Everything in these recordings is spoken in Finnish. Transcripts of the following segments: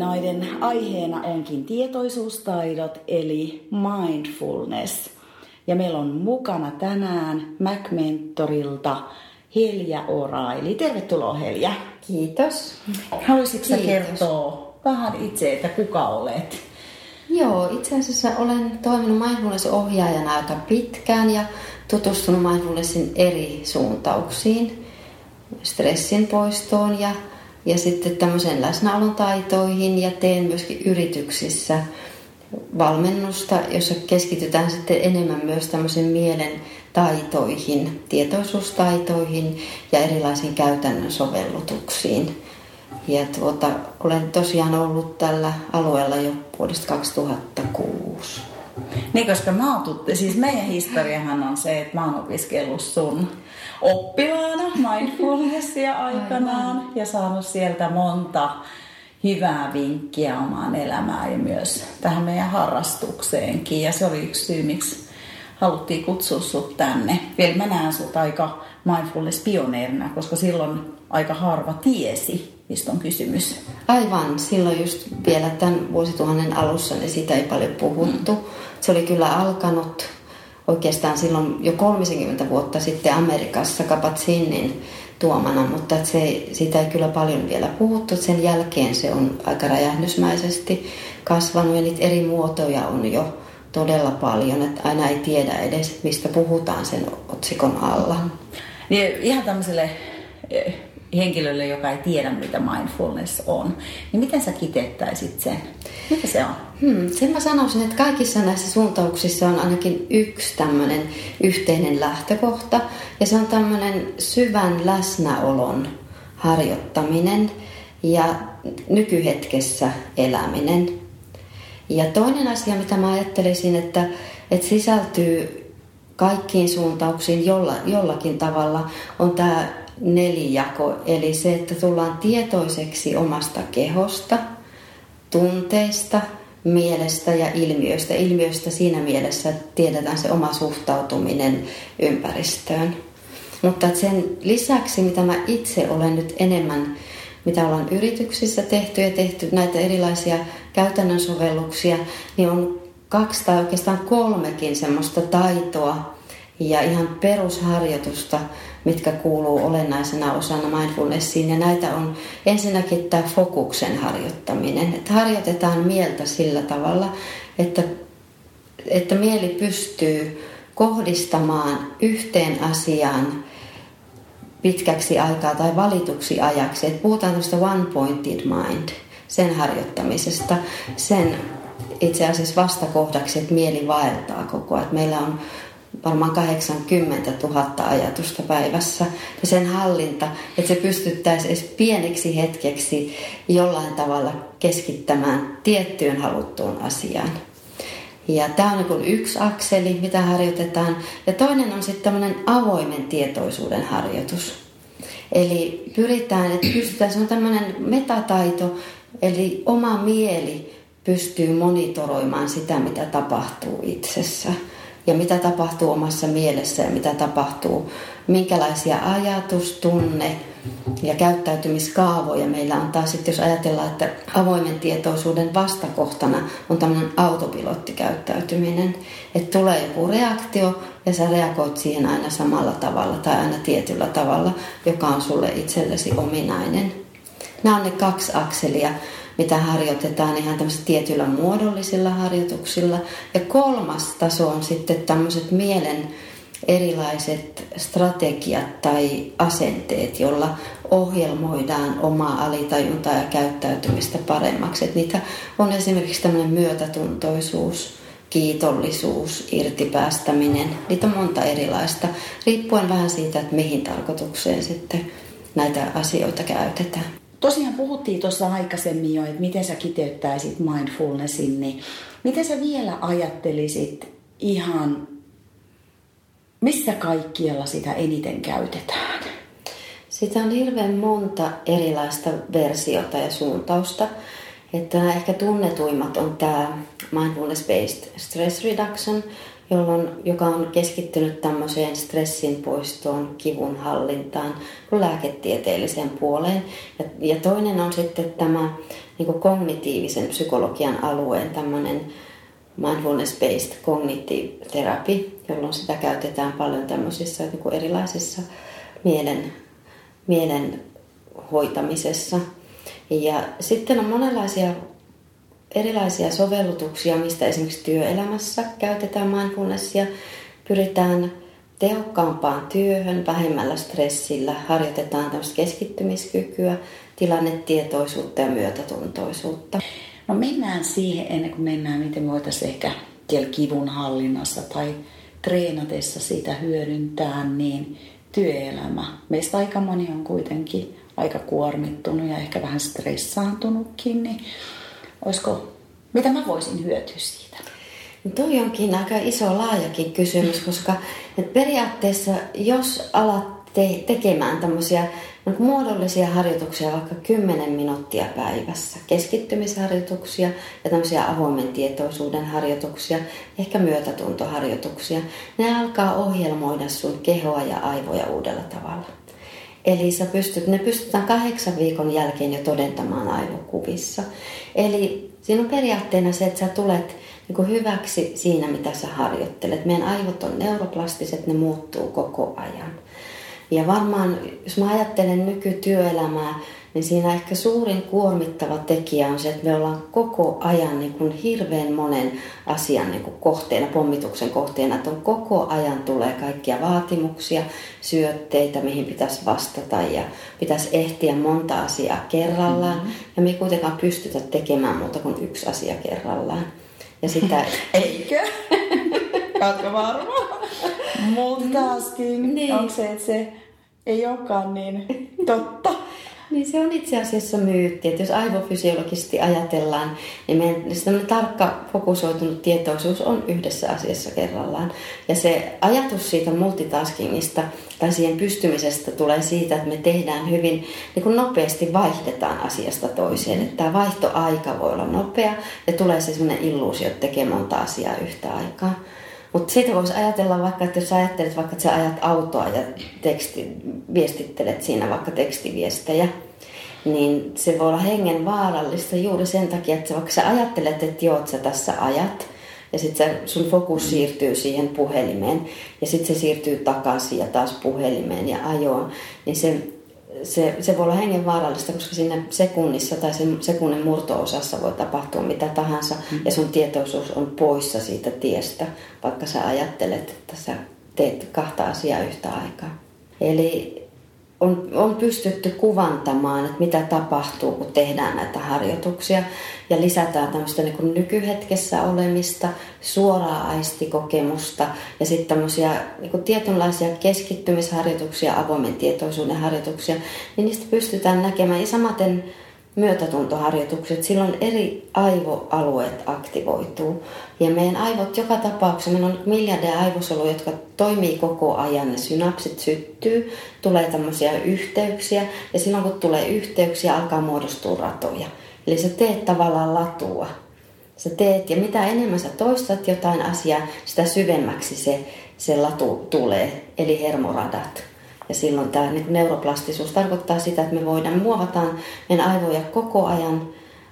opinnoiden aiheena onkin tietoisuustaidot eli mindfulness. Ja meillä on mukana tänään Mac-mentorilta Helja Oraili. Tervetuloa Helja. Kiitos. Haluaisitko Kiitos. kertoa vähän itse, että kuka olet? Joo, itse asiassa olen toiminut mindfulness-ohjaajana aika pitkään ja tutustunut mindfulnessin eri suuntauksiin, stressin poistoon ja ja sitten tämmöisen läsnäolon taitoihin ja teen myöskin yrityksissä valmennusta, jossa keskitytään sitten enemmän myös tämmöisen mielen taitoihin, tietoisuustaitoihin ja erilaisiin käytännön sovellutuksiin. Ja tuota, olen tosiaan ollut tällä alueella jo vuodesta 2006. Niin, koska mä oon siis meidän historiahan on se, että mä oon opiskellut sun oppilaana mindfulnessia aikanaan Aivan. ja saanut sieltä monta hyvää vinkkiä omaan elämään ja myös tähän meidän harrastukseenkin. Ja se oli yksi syy, miksi haluttiin kutsua sut tänne. Vielä mä näen sut aika mindfulness-pioneerina, koska silloin aika harva tiesi, mistä on kysymys. Aivan, silloin just vielä tämän vuosituhannen alussa niin siitä ei paljon puhuttu. Mm. Se oli kyllä alkanut oikeastaan silloin jo 30 vuotta sitten Amerikassa Kabat-Zinnin tuomana, mutta se, siitä ei kyllä paljon vielä puhuttu. Sen jälkeen se on aika räjähdysmäisesti kasvanut ja niitä eri muotoja on jo todella paljon, että aina ei tiedä edes, mistä puhutaan sen otsikon alla. Niin ihan tämmöiselle eh, henkilölle, joka ei tiedä, mitä mindfulness on, niin miten sä kitettäisit sen? Mitä se on? Hmm, sen mä sanoisin, että kaikissa näissä suuntauksissa on ainakin yksi tämmöinen yhteinen lähtökohta, ja se on tämmöinen syvän läsnäolon harjoittaminen ja nykyhetkessä eläminen. Ja toinen asia, mitä mä ajattelisin, että, että sisältyy kaikkiin suuntauksiin jolla, jollakin tavalla, on tämä nelijako, eli se, että tullaan tietoiseksi omasta kehosta, tunteista, mielestä ja ilmiöistä. Ilmiöistä siinä mielessä, että tiedetään se oma suhtautuminen ympäristöön. Mutta sen lisäksi, mitä mä itse olen nyt enemmän, mitä ollaan yrityksissä tehty ja tehty näitä erilaisia käytännön sovelluksia, niin on kaksi tai oikeastaan kolmekin semmoista taitoa ja ihan perusharjoitusta, mitkä kuuluu olennaisena osana mindfulnessiin. Ja näitä on ensinnäkin tämä fokuksen harjoittaminen. Että harjoitetaan mieltä sillä tavalla, että, että mieli pystyy kohdistamaan yhteen asiaan pitkäksi aikaa tai valituksi ajaksi. Että puhutaan tästä one pointed mind, sen harjoittamisesta, sen itse asiassa vastakohdaksi, että mieli vaeltaa koko ajan. Meillä on varmaan 80 000 ajatusta päivässä. Ja sen hallinta, että se pystyttäisiin edes pieneksi hetkeksi jollain tavalla keskittämään tiettyyn haluttuun asiaan. Ja tämä on niin yksi akseli, mitä harjoitetaan. Ja toinen on sitten tämmöinen avoimen tietoisuuden harjoitus. Eli pyritään, että pystytään, se on tämmöinen metataito, eli oma mieli pystyy monitoroimaan sitä, mitä tapahtuu itsessä ja mitä tapahtuu omassa mielessä ja mitä tapahtuu, minkälaisia ajatus, tunne ja käyttäytymiskaavoja meillä on? Taas sitten, jos ajatellaan, että avoimen tietoisuuden vastakohtana on tämmöinen autopilottikäyttäytyminen, että tulee joku reaktio ja sä reagoit siihen aina samalla tavalla tai aina tietyllä tavalla, joka on sulle itsellesi ominainen. Nämä on ne kaksi akselia, mitä harjoitetaan ihan tämmöisillä tietyillä muodollisilla harjoituksilla. Ja kolmas taso on sitten tämmöiset mielen erilaiset strategiat tai asenteet, joilla ohjelmoidaan omaa alitajuntaa ja käyttäytymistä paremmaksi. Et niitä on esimerkiksi tämmöinen myötätuntoisuus, kiitollisuus, irtipäästäminen. Niitä on monta erilaista, riippuen vähän siitä, että mihin tarkoitukseen sitten näitä asioita käytetään. Tosiaan puhuttiin tuossa aikaisemmin jo, että miten sä kiteyttäisit mindfulnessin, niin miten sä vielä ajattelisit ihan, missä kaikkialla sitä eniten käytetään? Sitä on hirveän monta erilaista versiota ja suuntausta. Että nämä ehkä tunnetuimmat on tämä mindfulness-based stress reduction, jolloin, joka on keskittynyt tämmöiseen stressin poistoon, kivun hallintaan, lääketieteelliseen puoleen. Ja, ja toinen on sitten tämä niin kognitiivisen psykologian alueen tämmöinen mindfulness-based cognitive therapy, jolloin sitä käytetään paljon tämmöisissä niin kuin erilaisissa mielen, mielen hoitamisessa. Ja sitten on monenlaisia erilaisia sovellutuksia, mistä esimerkiksi työelämässä käytetään mindfulnessia. Pyritään tehokkaampaan työhön, vähemmällä stressillä, harjoitetaan keskittymiskykyä, tilannetietoisuutta ja myötätuntoisuutta. No mennään siihen ennen kuin mennään, miten voitaisiin ehkä kivun hallinnassa tai treenatessa sitä hyödyntää, niin työelämä. Meistä aika moni on kuitenkin aika kuormittunut ja ehkä vähän stressaantunutkin, niin olisiko, mitä mä voisin hyötyä siitä? No toi onkin aika iso laajakin kysymys, koska periaatteessa jos alat te- tekemään tämmöisiä muodollisia harjoituksia vaikka 10 minuuttia päivässä, keskittymisharjoituksia ja tämmöisiä avoimen tietoisuuden harjoituksia, ehkä myötätuntoharjoituksia, ne alkaa ohjelmoida sun kehoa ja aivoja uudella tavalla. Eli sä pystyt, ne pystytään kahdeksan viikon jälkeen jo todentamaan aivokuvissa. Eli siinä on periaatteena se, että sä tulet niin hyväksi siinä, mitä sä harjoittelet. Meidän aivot on neuroplastiset, ne muuttuu koko ajan. Ja varmaan, jos mä ajattelen nykytyöelämää, niin siinä ehkä suurin kuormittava tekijä on se, että me ollaan koko ajan niin kuin hirveän monen asian niin kuin kohteena, pommituksen kohteena, että on koko ajan tulee kaikkia vaatimuksia, syötteitä, mihin pitäisi vastata ja pitäisi ehtiä monta asiaa kerrallaan. Mm-hmm. Ja me ei kuitenkaan pystytä tekemään muuta kuin yksi asia kerrallaan. Ja sitä... Eikö? Oletko varma? Multitasking, niin. onko se, että se ei olekaan niin totta? Niin se on itse asiassa myytti, että jos aivofysiologisesti ajatellaan, niin meidän tarkka fokusoitunut tietoisuus on yhdessä asiassa kerrallaan. Ja se ajatus siitä multitaskingista tai siihen pystymisestä tulee siitä, että me tehdään hyvin, niin kuin nopeasti vaihdetaan asiasta toiseen. Että tämä vaihtoaika voi olla nopea ja tulee se sellainen illuusio, että tekee monta asiaa yhtä aikaa. Mutta siitä voisi ajatella vaikka, että jos ajattelet vaikka, että sä ajat autoa ja teksti, viestittelet siinä vaikka tekstiviestejä, niin se voi olla hengen vaarallista juuri sen takia, että vaikka sä ajattelet, että joo, että sä tässä ajat, ja sitten sun fokus siirtyy siihen puhelimeen, ja sitten se siirtyy takaisin ja taas puhelimeen ja ajoon, niin se se, se voi olla hengen vaarallista, koska siinä sekunnissa tai sen sekunnin murto-osassa voi tapahtua mitä tahansa mm. ja sun tietoisuus on poissa siitä tiestä, vaikka sä ajattelet, että sä teet kahta asiaa yhtä aikaa. Eli on, on pystytty kuvantamaan, että mitä tapahtuu, kun tehdään näitä harjoituksia ja lisätään tämmöistä niin nykyhetkessä olemista, suoraa aistikokemusta ja sitten tämmöisiä niin tietynlaisia keskittymisharjoituksia, avoimen tietoisuuden harjoituksia, niin niistä pystytään näkemään. Ja samaten myötätuntoharjoitukset, silloin eri aivoalueet aktivoituu. Ja meidän aivot joka tapauksessa, meillä on miljardeja aivosoluja, jotka toimii koko ajan. Ne synapsit syttyy, tulee tämmöisiä yhteyksiä ja silloin kun tulee yhteyksiä, alkaa muodostua ratoja. Eli sä teet tavallaan latua. Sä teet ja mitä enemmän sä toistat jotain asiaa, sitä syvemmäksi se, se latu tulee, eli hermoradat. Ja silloin tämä niin neuroplastisuus tarkoittaa sitä, että me voidaan muovataan meidän aivoja koko ajan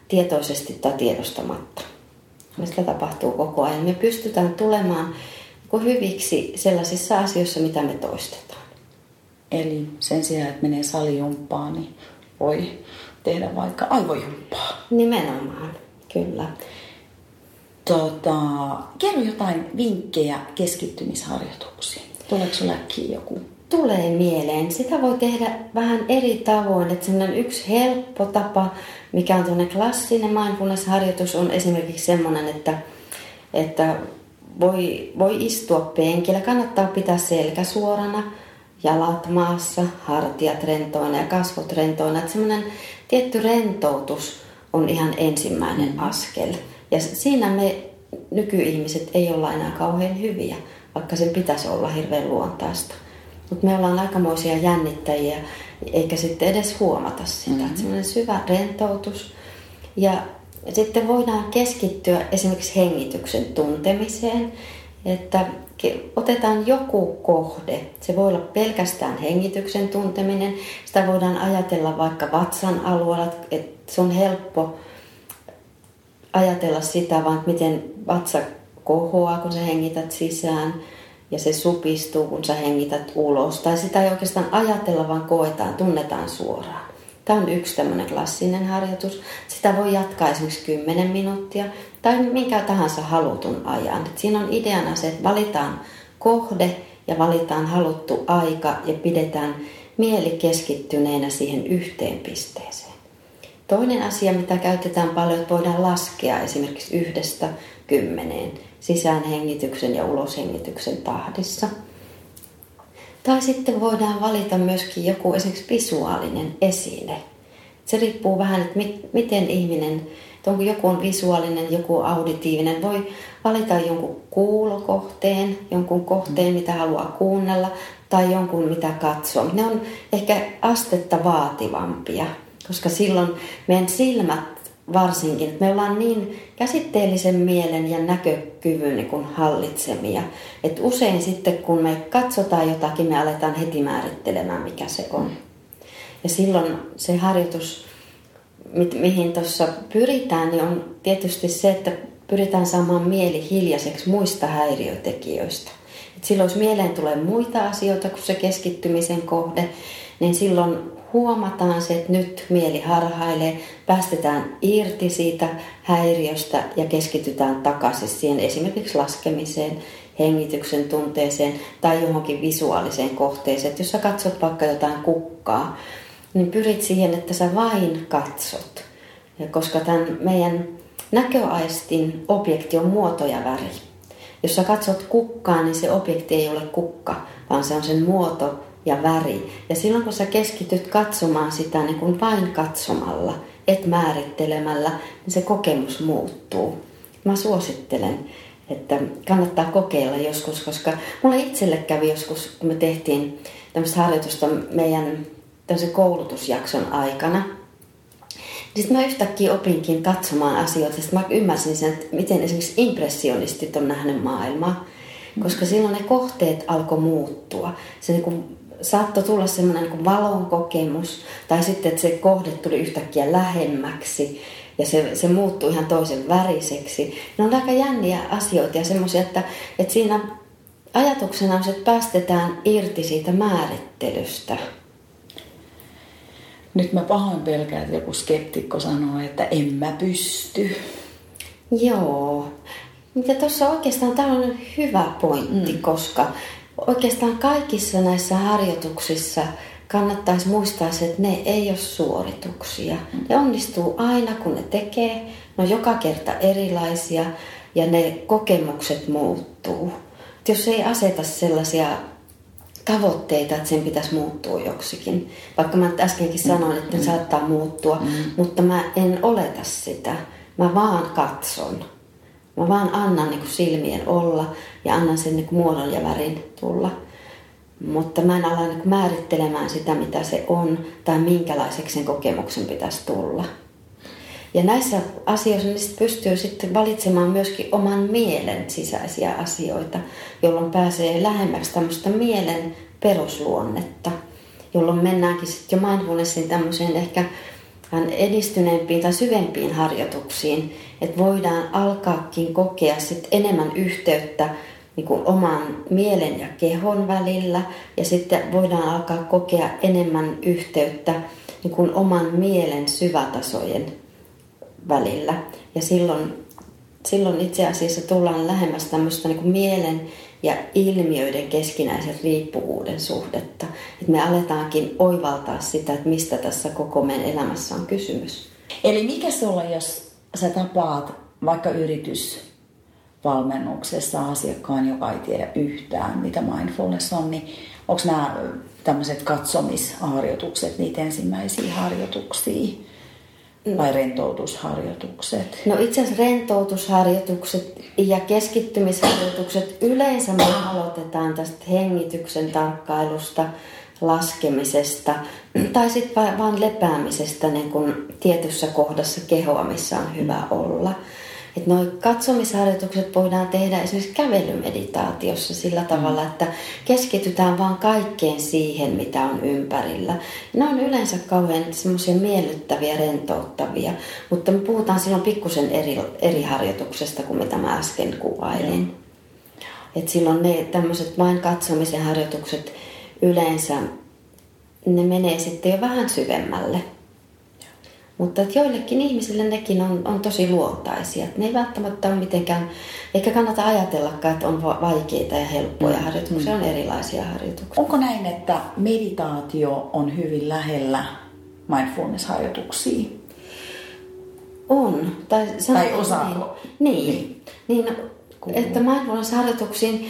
tietoisesti tai tiedostamatta. Ja sitä tapahtuu koko ajan. Me pystytään tulemaan hyviksi sellaisissa asioissa, mitä me toistetaan. Eli sen sijaan, että menee salijumppaan, niin voi tehdä vaikka aivojumppaa. Nimenomaan, kyllä. Tota, kerro jotain vinkkejä keskittymisharjoituksiin. Tuleeko sinulle joku tulee mieleen. Sitä voi tehdä vähän eri tavoin. Että sellainen yksi helppo tapa, mikä on tuonne klassinen mindfulness-harjoitus, on esimerkiksi semmoinen, että, että voi, voi istua penkillä. Kannattaa pitää selkä suorana, jalat maassa, hartiat rentoina ja kasvot rentoina. Että semmoinen tietty rentoutus on ihan ensimmäinen mm. askel. Ja siinä me nykyihmiset ei olla enää kauhean hyviä, vaikka sen pitäisi olla hirveän luontaista. Mutta me ollaan aikamoisia jännittäjiä, eikä sitten edes huomata sitä. Mm-hmm. Semmoinen syvä rentoutus. Ja sitten voidaan keskittyä esimerkiksi hengityksen tuntemiseen, että otetaan joku kohde. Se voi olla pelkästään hengityksen tunteminen. Sitä voidaan ajatella vaikka vatsan alueella, että se on helppo ajatella sitä, vaan miten vatsa kohoaa, kun sä hengität sisään ja se supistuu, kun sä hengität ulos. Tai sitä ei oikeastaan ajatella, vaan koetaan, tunnetaan suoraan. Tämä on yksi tämmöinen klassinen harjoitus. Sitä voi jatkaa esimerkiksi 10 minuuttia tai minkä tahansa halutun ajan. Et siinä on ideana se, että valitaan kohde ja valitaan haluttu aika ja pidetään mieli keskittyneenä siihen yhteen pisteeseen. Toinen asia, mitä käytetään paljon, että voidaan laskea esimerkiksi yhdestä kymmeneen sisäänhengityksen ja uloshengityksen tahdissa. Tai sitten voidaan valita myöskin joku esimerkiksi visuaalinen esine. Se riippuu vähän, että miten ihminen, että onko joku on visuaalinen, joku auditiivinen. Voi valita jonkun kuulokohteen, jonkun kohteen, mitä haluaa kuunnella, tai jonkun, mitä katsoo. Ne on ehkä astetta vaativampia, koska silloin meidän silmät varsinkin. Me ollaan niin käsitteellisen mielen ja näkökyvyn niin kuin hallitsemia. että usein sitten kun me katsotaan jotakin, me aletaan heti määrittelemään, mikä se on. Ja silloin se harjoitus, mihin tuossa pyritään, niin on tietysti se, että pyritään saamaan mieli hiljaiseksi muista häiriötekijöistä. Et silloin jos mieleen tulee muita asioita kuin se keskittymisen kohde, niin silloin huomataan se, että nyt mieli harhailee, päästetään irti siitä häiriöstä ja keskitytään takaisin siihen esimerkiksi laskemiseen, hengityksen tunteeseen tai johonkin visuaaliseen kohteeseen. Että jos sä katsot vaikka jotain kukkaa, niin pyrit siihen, että sä vain katsot. Ja koska tämän meidän näköaistin objekti on muoto ja väri. Jos sä katsot kukkaa, niin se objekti ei ole kukka, vaan se on sen muoto ja väri. Ja silloin kun sä keskityt katsomaan sitä niin kuin vain katsomalla, et määrittelemällä, niin se kokemus muuttuu. Mä suosittelen, että kannattaa kokeilla joskus, koska mulle itselle kävi joskus, kun me tehtiin tämmöistä harjoitusta meidän tämmöisen koulutusjakson aikana. Niin sitten mä yhtäkkiä opinkin katsomaan asioita, sitten mä ymmärsin sen, että miten esimerkiksi impressionistit on nähnyt maailmaa. Koska silloin ne kohteet alkoi muuttua. Se niin saattoi tulla semmoinen niin valon kokemus, tai sitten, että se kohde tuli yhtäkkiä lähemmäksi, ja se, se muuttui ihan toisen väriseksi. Ne on aika jänniä asioita ja semmoisia, että, että siinä ajatuksena on se, että päästetään irti siitä määrittelystä. Nyt mä pahoin pelkään, että joku skeptikko sanoo, että en mä pysty. Joo. Mutta tuossa oikeastaan tämä on hyvä pointti, mm. koska oikeastaan kaikissa näissä harjoituksissa kannattaisi muistaa se, että ne ei ole suorituksia. Ne onnistuu aina, kun ne tekee. Ne on joka kerta erilaisia ja ne kokemukset muuttuu. Et jos ei aseta sellaisia tavoitteita, että sen pitäisi muuttua joksikin. Vaikka mä äskenkin sanoin, että ne saattaa muuttua, mm. mutta mä en oleta sitä. Mä vaan katson. Mä vaan annan niin kuin silmien olla ja annan sen niin kuin muodon ja värin tulla. Mutta mä en ala niin kuin määrittelemään sitä, mitä se on tai minkälaiseksi sen kokemuksen pitäisi tulla. Ja näissä asioissa niin pystyy sitten valitsemaan myöskin oman mielen sisäisiä asioita, jolloin pääsee lähemmäksi tämmöistä mielen perusluonnetta, jolloin mennäänkin sitten jo mindfulnessin tämmöiseen ehkä vähän edistyneempiin tai syvempiin harjoituksiin, että voidaan alkaakin kokea sit enemmän yhteyttä niin kuin oman mielen ja kehon välillä ja sitten voidaan alkaa kokea enemmän yhteyttä niin kuin oman mielen syvätasojen välillä. Ja silloin, silloin itse asiassa tullaan lähemmäs tämmöistä niin kuin mielen ja ilmiöiden keskinäisen riippuvuuden suhdetta. Että me aletaankin oivaltaa sitä, että mistä tässä koko meidän elämässä on kysymys. Eli mikä sulla, jos sä tapaat vaikka yritysvalmennuksessa asiakkaan, joka ei tiedä yhtään, mitä mindfulness on, niin onko nämä tämmöiset katsomisharjoitukset niitä ensimmäisiä harjoituksia? Vai rentoutusharjoitukset? No itse asiassa rentoutusharjoitukset ja keskittymisharjoitukset yleensä me aloitetaan tästä hengityksen tarkkailusta, laskemisesta tai sitten vaan lepäämisestä niin kun tietyssä kohdassa kehoa, missä on hyvä olla. Että nuo katsomisharjoitukset voidaan tehdä esimerkiksi kävelymeditaatiossa sillä tavalla, että keskitytään vaan kaikkeen siihen, mitä on ympärillä. Ne on yleensä kauhean semmoisia miellyttäviä, rentouttavia, mutta me puhutaan silloin pikkusen eri, eri harjoituksesta kuin mitä mä äsken kuvailin. Että silloin ne tämmöiset vain katsomisen harjoitukset yleensä, ne menee sitten jo vähän syvemmälle. Mutta että joillekin ihmisille nekin on, on tosi luontaisia. Ne ei välttämättä ole mitenkään, eikä kannata ajatellakaan, että on vaikeita ja helppoja mm. harjoituksia, on erilaisia harjoituksia. Onko näin, että meditaatio on hyvin lähellä mindfulness-harjoituksia? On. Tai, tai osaako? Niin. Niin, niin että mindfulness-harjoituksiin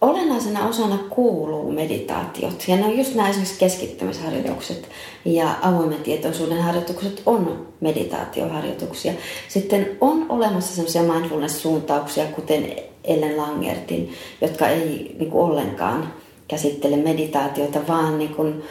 olennaisena osana kuuluu meditaatiot. Ja ne on just nämä esimerkiksi keskittymisharjoitukset ja avoimen tietoisuuden harjoitukset on meditaatioharjoituksia. Sitten on olemassa sellaisia mindfulness-suuntauksia, kuten Ellen Langertin, jotka ei niin kuin ollenkaan käsittele meditaatiota, vaan niin kuin,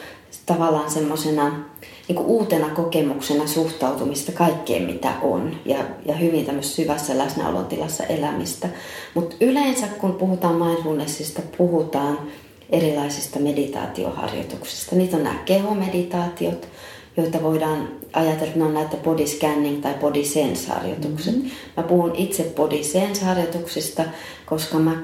tavallaan semmoisena niin kuin uutena kokemuksena suhtautumista kaikkeen, mitä on. Ja, ja hyvin tämmöisessä syvässä läsnäolon tilassa elämistä. Mutta yleensä kun puhutaan mindfulnessista, puhutaan erilaisista meditaatioharjoituksista. Niitä on nämä kehomeditaatiot, joita voidaan ajatella, että ne on näitä body scanning tai body sense harjoitukset. Mm-hmm. Mä puhun itse body sense harjoituksista, koska mä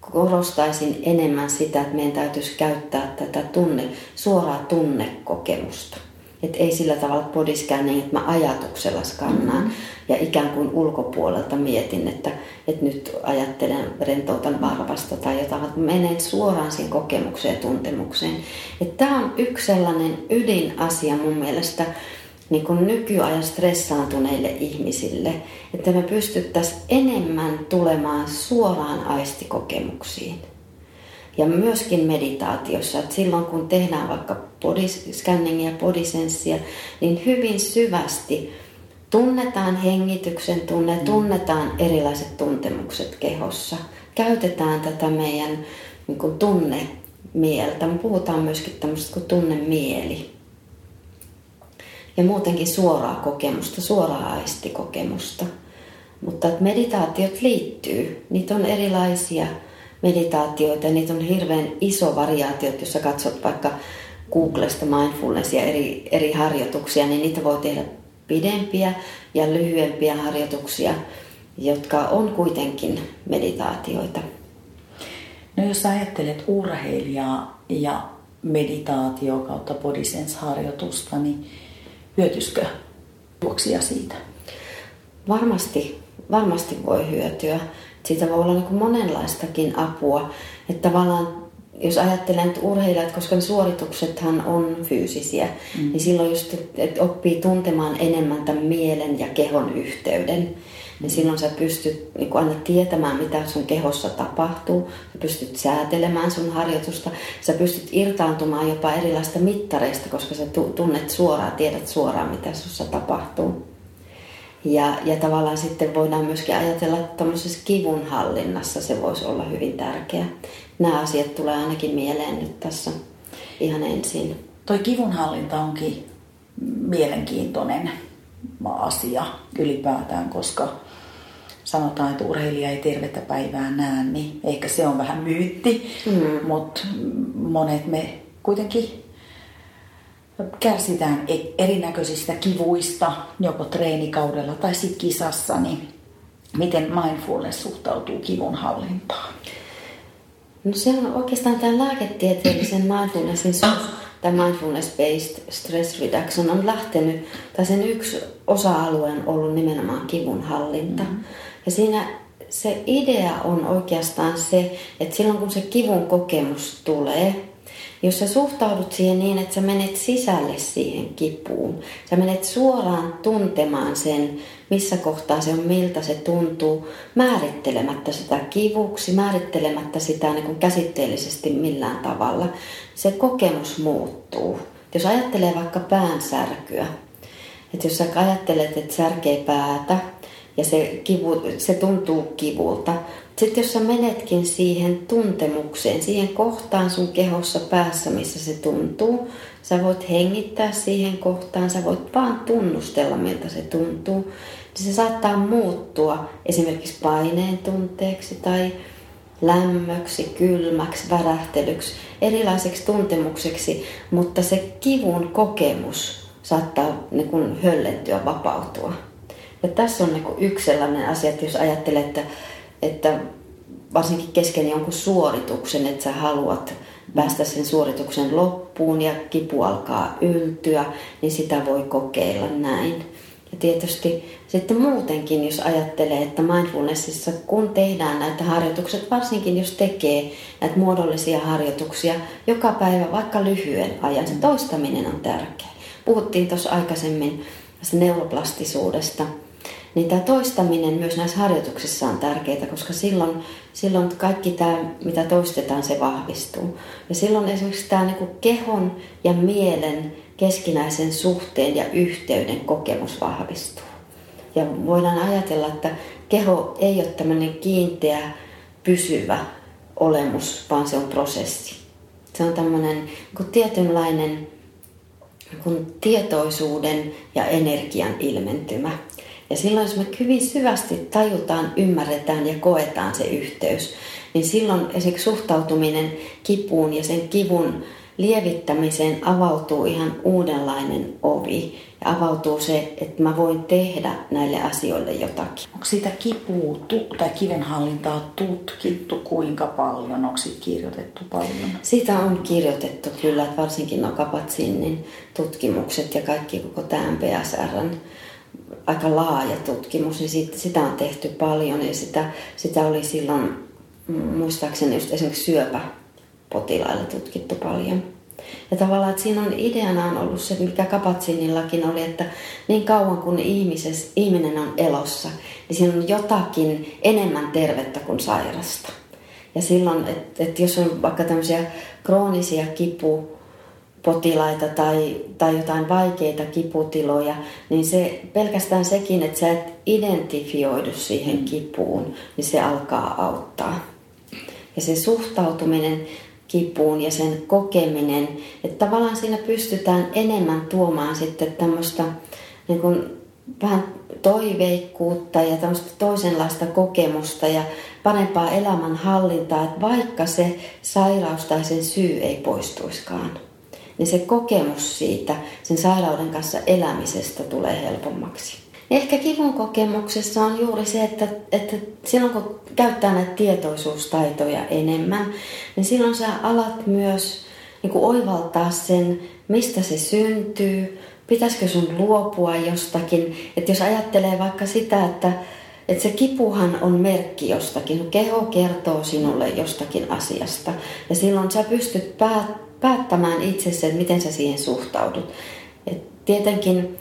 korostaisin enemmän sitä, että meidän täytyisi käyttää tätä tunne, suoraa tunnekokemusta. Että ei sillä tavalla body scanning, että mä ajatuksella skannaan mm-hmm. ja ikään kuin ulkopuolelta mietin, että, että nyt ajattelen, rentoutan varvasta tai jotain, vaan menen suoraan siihen kokemukseen ja tuntemukseen. Tämä on yksi sellainen ydinasia mun mielestä niin kuin nykyajan stressaantuneille ihmisille, että me pystyttäisiin enemmän tulemaan suoraan aistikokemuksiin. Ja myöskin meditaatiossa, että silloin kun tehdään vaikka body scanningia ja bodysenssia, niin hyvin syvästi tunnetaan hengityksen tunne, mm. tunnetaan erilaiset tuntemukset kehossa. Käytetään tätä meidän niin kuin tunnemieltä. Me puhutaan myöskin tämmöistä kuin tunnemieli. Ja muutenkin suoraa kokemusta, suoraa aistikokemusta. Mutta että meditaatiot liittyy, niitä on erilaisia meditaatioita ja niitä on hirveän iso variaatio, jos sä katsot vaikka Googlesta mindfulnessia, eri, eri harjoituksia, niin niitä voi tehdä pidempiä ja lyhyempiä harjoituksia, jotka on kuitenkin meditaatioita. No jos ajattelet urheilijaa ja meditaatio kautta bodysense-harjoitusta, niin hyötyisikö juoksia siitä? Varmasti, varmasti voi hyötyä. Siitä voi olla niin monenlaistakin apua. Että tavallaan jos ajattelen, että urheilijat, koska ne suorituksethan on fyysisiä, mm. niin silloin just, että oppii tuntemaan enemmän tämän mielen ja kehon yhteyden. Niin silloin sä pystyt niin aina tietämään, mitä sun kehossa tapahtuu. Sä pystyt säätelemään sun harjoitusta. Sä pystyt irtaantumaan jopa erilaista mittareista, koska sä tunnet suoraan, tiedät suoraan, mitä sussa tapahtuu. Ja, ja tavallaan sitten voidaan myöskin ajatella, että tämmöisessä kivunhallinnassa se voisi olla hyvin tärkeä. Nämä asiat tulee ainakin mieleen nyt tässä ihan ensin. Toi kivunhallinta onkin mielenkiintoinen asia ylipäätään, koska sanotaan, että urheilija ei tervettä päivää näe, niin ehkä se on vähän myytti, mm. mutta monet me kuitenkin kärsitään e- erinäköisistä kivuista, joko treenikaudella tai sitten kisassa, niin miten mindfulness suhtautuu kivun hallintaan? No se on oikeastaan tämän lääketieteellisen mindfulnessin tai mindfulness-based stress reduction on lähtenyt, tai sen yksi osa-alue on ollut nimenomaan kivun hallinta. Mm-hmm. Ja siinä se idea on oikeastaan se, että silloin kun se kivun kokemus tulee, jos sä suhtaudut siihen niin, että sä menet sisälle siihen kipuun, sä menet suoraan tuntemaan sen, missä kohtaa se on, miltä se tuntuu, määrittelemättä sitä kivuksi, määrittelemättä sitä niin kuin käsitteellisesti millään tavalla, se kokemus muuttuu. Jos ajattelee vaikka päänsärkyä, että jos sä ajattelet, että särkee päätä ja se, kivu, se tuntuu kivulta, sitten jos sä menetkin siihen tuntemukseen, siihen kohtaan sun kehossa päässä, missä se tuntuu, sä voit hengittää siihen kohtaan, sä voit vaan tunnustella, miltä se tuntuu, niin se saattaa muuttua esimerkiksi paineen tunteeksi tai lämmöksi, kylmäksi, värähtelyksi, erilaiseksi tuntemukseksi, mutta se kivun kokemus saattaa niin kuin höllentyä, vapautua. Ja tässä on niin kuin yksi sellainen asia, että jos ajattelet, että, että varsinkin kesken jonkun suorituksen, että sä haluat päästä sen suorituksen loppuun ja kipu alkaa yltyä, niin sitä voi kokeilla näin. Ja tietysti sitten muutenkin, jos ajattelee, että mindfulnessissa kun tehdään näitä harjoituksia, varsinkin jos tekee näitä muodollisia harjoituksia joka päivä, vaikka lyhyen ajan, se toistaminen on tärkeä. Puhuttiin tuossa aikaisemmin neuroplastisuudesta, niin tämä toistaminen myös näissä harjoituksissa on tärkeää, koska silloin, silloin kaikki tämä, mitä toistetaan, se vahvistuu. Ja silloin esimerkiksi tämä niin kehon ja mielen keskinäisen suhteen ja yhteyden kokemus vahvistuu. Ja voidaan ajatella, että keho ei ole tämmöinen kiinteä, pysyvä olemus, vaan se on prosessi. Se on tämmöinen niin tietynlainen niin tietoisuuden ja energian ilmentymä. Ja silloin, jos me hyvin syvästi tajutaan, ymmärretään ja koetaan se yhteys, niin silloin esimerkiksi suhtautuminen kipuun ja sen kivun lievittämiseen avautuu ihan uudenlainen ovi. Ja avautuu se, että mä voin tehdä näille asioille jotakin. Onko sitä kipua tai kivenhallintaa tutkittu kuinka paljon? Onko siitä kirjoitettu paljon? Siitä on kirjoitettu kyllä, että varsinkin no Kapatsinin tutkimukset ja kaikki koko tämä PSRn aika laaja tutkimus, niin siitä, sitä on tehty paljon ja sitä, sitä oli silloin muistaakseni just esimerkiksi syöpäpotilailla tutkittu paljon. Ja tavallaan, että siinä on ideana on ollut se, mikä Kapatsinillakin oli, että niin kauan kun ihmises, ihminen on elossa, niin siinä on jotakin enemmän tervettä kuin sairasta. Ja silloin, että, että jos on vaikka tämmöisiä kroonisia kipu, potilaita tai, tai jotain vaikeita kiputiloja, niin se pelkästään sekin, että sä et identifioidu siihen kipuun, niin se alkaa auttaa. Ja se suhtautuminen kipuun ja sen kokeminen, että tavallaan siinä pystytään enemmän tuomaan sitten tämmöistä niin kuin vähän toiveikkuutta ja tämmöistä toisenlaista kokemusta ja parempaa elämänhallintaa, että vaikka se sairaus tai sen syy ei poistuiskaan niin se kokemus siitä, sen sairauden kanssa elämisestä tulee helpommaksi. Ehkä kivun kokemuksessa on juuri se, että, että silloin kun käyttää näitä tietoisuustaitoja enemmän, niin silloin sä alat myös niin kuin oivaltaa sen, mistä se syntyy, pitäisikö sun luopua jostakin. Että jos ajattelee vaikka sitä, että, että se kipuhan on merkki jostakin, keho kertoo sinulle jostakin asiasta. Ja silloin sä pystyt päättämään päättämään itsessä, että miten sä siihen suhtaudut. Et tietenkin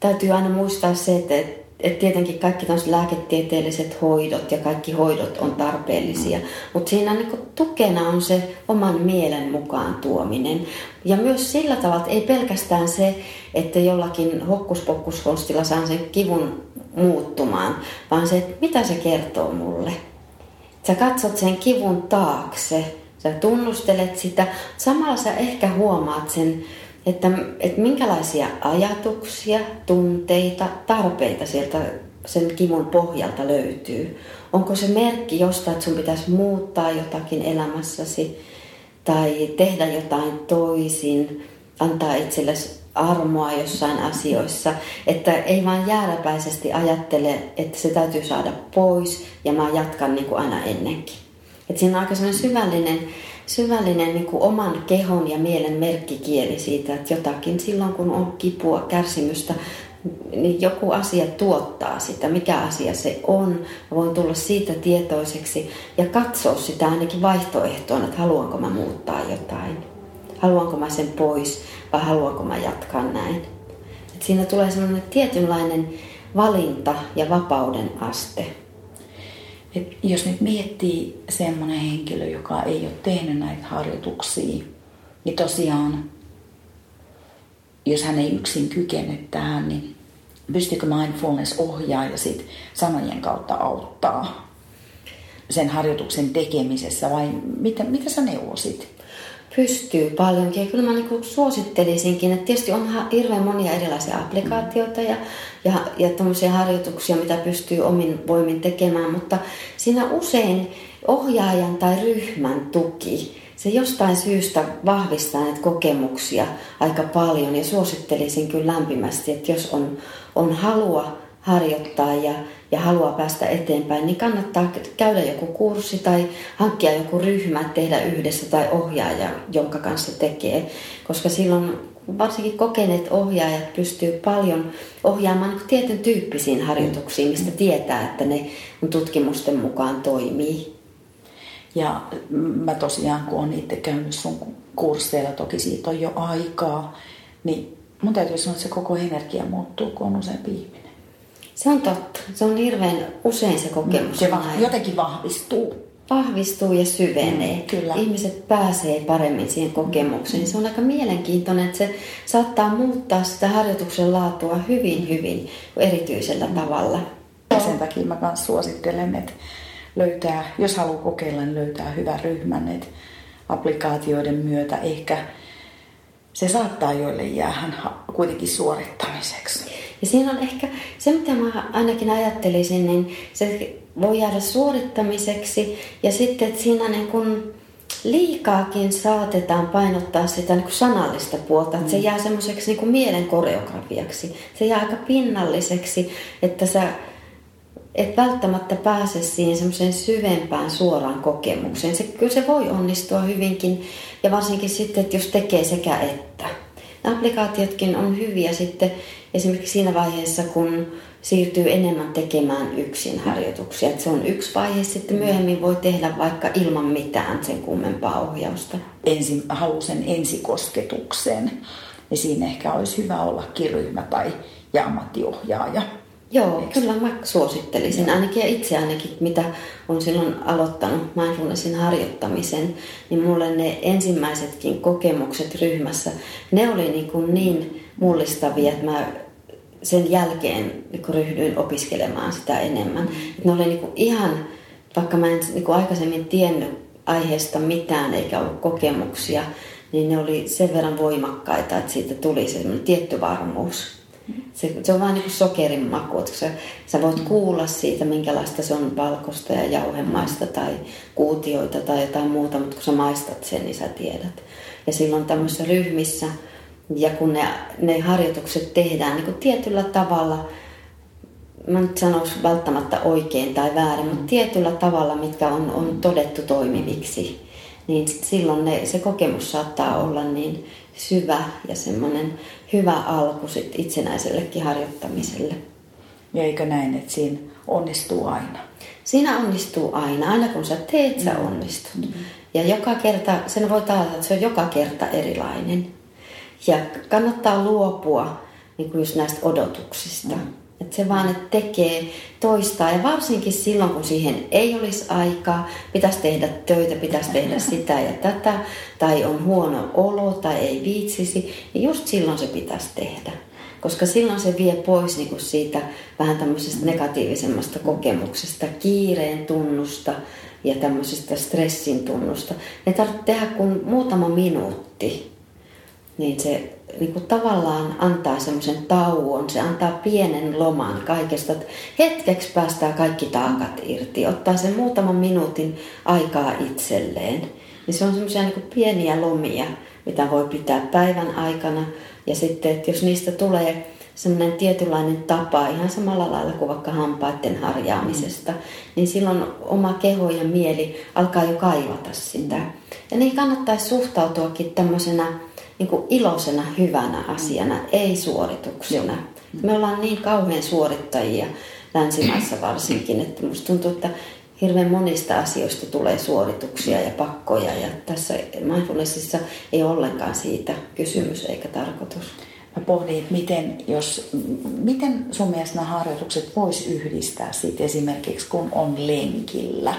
täytyy aina muistaa se, että et, et tietenkin kaikki lääketieteelliset hoidot ja kaikki hoidot on tarpeellisia, mutta siinä niin tukena on se oman mielen mukaan tuominen. Ja myös sillä tavalla, että ei pelkästään se, että jollakin hokkuspokkuskonstilla saan sen kivun muuttumaan, vaan se, että mitä se kertoo mulle. Sä katsot sen kivun taakse Sä tunnustelet sitä. Samalla sä ehkä huomaat sen, että, että minkälaisia ajatuksia, tunteita, tarpeita sieltä sen kivun pohjalta löytyy. Onko se merkki jostain, että sun pitäisi muuttaa jotakin elämässäsi tai tehdä jotain toisin, antaa itsellesi armoa jossain asioissa, että ei vaan jääräpäisesti ajattele, että se täytyy saada pois ja mä jatkan niin kuin aina ennenkin. Et siinä on aika syvällinen, syvällinen niin kuin oman kehon ja mielen merkkikieli siitä, että jotakin silloin kun on kipua, kärsimystä, niin joku asia tuottaa sitä, mikä asia se on. Mä voin tulla siitä tietoiseksi ja katsoa sitä ainakin vaihtoehtoon, että haluanko mä muuttaa jotain. Haluanko mä sen pois vai haluanko mä jatkaa näin. Et siinä tulee sellainen tietynlainen valinta ja vapauden aste. Et jos nyt miettii semmoinen henkilö, joka ei ole tehnyt näitä harjoituksia, niin tosiaan, jos hän ei yksin kykene tähän, niin pystyykö mindfulness ohjaa ja sit sanojen kautta auttaa sen harjoituksen tekemisessä vai mitä, mitä sä neuvosit? Pystyy paljonkin. Ja kyllä mä niin suosittelisinkin, että tietysti on hirveän monia erilaisia applikaatioita ja, ja, ja harjoituksia, mitä pystyy omin voimin tekemään, mutta siinä usein ohjaajan tai ryhmän tuki, se jostain syystä vahvistaa näitä kokemuksia aika paljon ja suosittelisin kyllä lämpimästi, että jos on, on halua harjoittaa ja, ja haluaa päästä eteenpäin, niin kannattaa käydä joku kurssi tai hankkia joku ryhmä, tehdä yhdessä tai ohjaaja, jonka kanssa tekee. Koska silloin varsinkin kokeneet ohjaajat pystyy paljon ohjaamaan tietyn tyyppisiin harjoituksiin, mistä tietää, että ne tutkimusten mukaan toimii. Ja mä tosiaan, kun olen itse käynyt sun kursseilla, toki siitä on jo aikaa, niin mun täytyy sanoa, että se koko energia muuttuu, kun on useampi ihminen. Se on totta. Se on hirveän usein se kokemus. Se va- jotenkin vahvistuu. Vahvistuu ja syvenee. Mm, kyllä. Ihmiset pääsee paremmin siihen kokemukseen. Se on aika mielenkiintoinen, että se saattaa muuttaa sitä harjoituksen laatua hyvin, hyvin erityisellä mm. tavalla. Ja sen takia mä myös suosittelen, että löytää, jos haluaa kokeilla, niin löytää hyvän ryhmän, että applikaatioiden myötä ehkä se saattaa joille jäähän kuitenkin suorittamiseksi. Ja siinä on ehkä se, mitä mä ainakin ajattelisin, niin se voi jäädä suorittamiseksi ja sitten, että siinä niin kun liikaakin saatetaan painottaa sitä niin kuin sanallista puolta, että se mm. jää semmoiseksi niin mielen koreografiaksi. Se jää aika pinnalliseksi, että sä et välttämättä pääse siihen semmoiseen syvempään suoraan kokemukseen. Se, kyllä se voi onnistua hyvinkin ja varsinkin sitten, että jos tekee sekä että. Applikaatiotkin on hyviä sitten esimerkiksi siinä vaiheessa, kun siirtyy enemmän tekemään yksin harjoituksia. Että se on yksi vaihe, sitten myöhemmin voi tehdä vaikka ilman mitään sen kummempaa ohjausta. Ensin, halusen ensikosketuksen, ja siinä ehkä olisi hyvä olla ryhmä tai ja ammattiohjaaja. Joo, Eikö? kyllä mä suosittelisin. Joo. Ainakin itse ainakin, mitä on silloin aloittanut mindfulnessin harjoittamisen, niin mulle ne ensimmäisetkin kokemukset ryhmässä, ne oli niin, kuin niin mullistavia, että mä sen jälkeen niin ryhdyin opiskelemaan sitä enemmän. Mm. ne oli niin kuin ihan, vaikka mä en niin kuin aikaisemmin tiennyt aiheesta mitään eikä ollut kokemuksia, niin ne oli sen verran voimakkaita, että siitä tuli se tietty varmuus. Se, se on vaan niin kuin sokerin maku, että sä, sä voit mm. kuulla siitä, minkälaista se on valkoista ja jauhemaista tai kuutioita tai jotain muuta, mutta kun sä maistat sen, niin sä tiedät. Ja silloin tämmöisissä ryhmissä, ja kun ne, ne harjoitukset tehdään niin kuin tietyllä tavalla, mä nyt sanoisi välttämättä oikein tai väärin, mutta tietyllä tavalla, mitkä on, on todettu toimiviksi, niin silloin ne, se kokemus saattaa olla niin syvä ja semmoinen hyvä alku sit itsenäisellekin harjoittamiselle. Ja eikö näin, että siinä onnistuu aina? Siinä onnistuu aina. Aina kun sä teet, sä mm. onnistut. Mm. Ja joka kerta, sen voi taata, että se on joka kerta erilainen. Ja kannattaa luopua niin kuin just näistä odotuksista. Mm. Että se vaan että tekee, toistaa ja varsinkin silloin, kun siihen ei olisi aikaa, pitäisi tehdä töitä, pitäisi tehdä sitä ja tätä, tai on huono olo tai ei viitsisi, niin just silloin se pitäisi tehdä. Koska silloin se vie pois niin kuin siitä vähän tämmöisestä negatiivisemmasta kokemuksesta, kiireen tunnusta ja tämmöisestä stressin tunnusta. Ne tarvitsee tehdä kuin muutama minuutti, niin se niin kuin tavallaan antaa semmoisen tauon, se antaa pienen loman kaikesta, että hetkeksi päästää kaikki taakat irti, ottaa sen muutaman minuutin aikaa itselleen. Niin se on semmoisia niin pieniä lomia, mitä voi pitää päivän aikana. Ja sitten, että jos niistä tulee semmoinen tietynlainen tapa, ihan samalla lailla kuin vaikka hampaiden harjaamisesta, niin silloin oma keho ja mieli alkaa jo kaivata sitä. Ja niin kannattaisi suhtautuakin tämmöisenä niin kuin iloisena, hyvänä asiana, ei suorituksena. Joo. Me ollaan niin kauhean suorittajia länsimaissa varsinkin, että musta tuntuu, että hirveän monista asioista tulee suorituksia ja pakkoja ja tässä mindfulnessissa ei ollenkaan siitä kysymys eikä tarkoitus. Mä pohdin, että miten, jos, miten sun mielestä nämä harjoitukset vois yhdistää siitä esimerkiksi kun on lenkillä?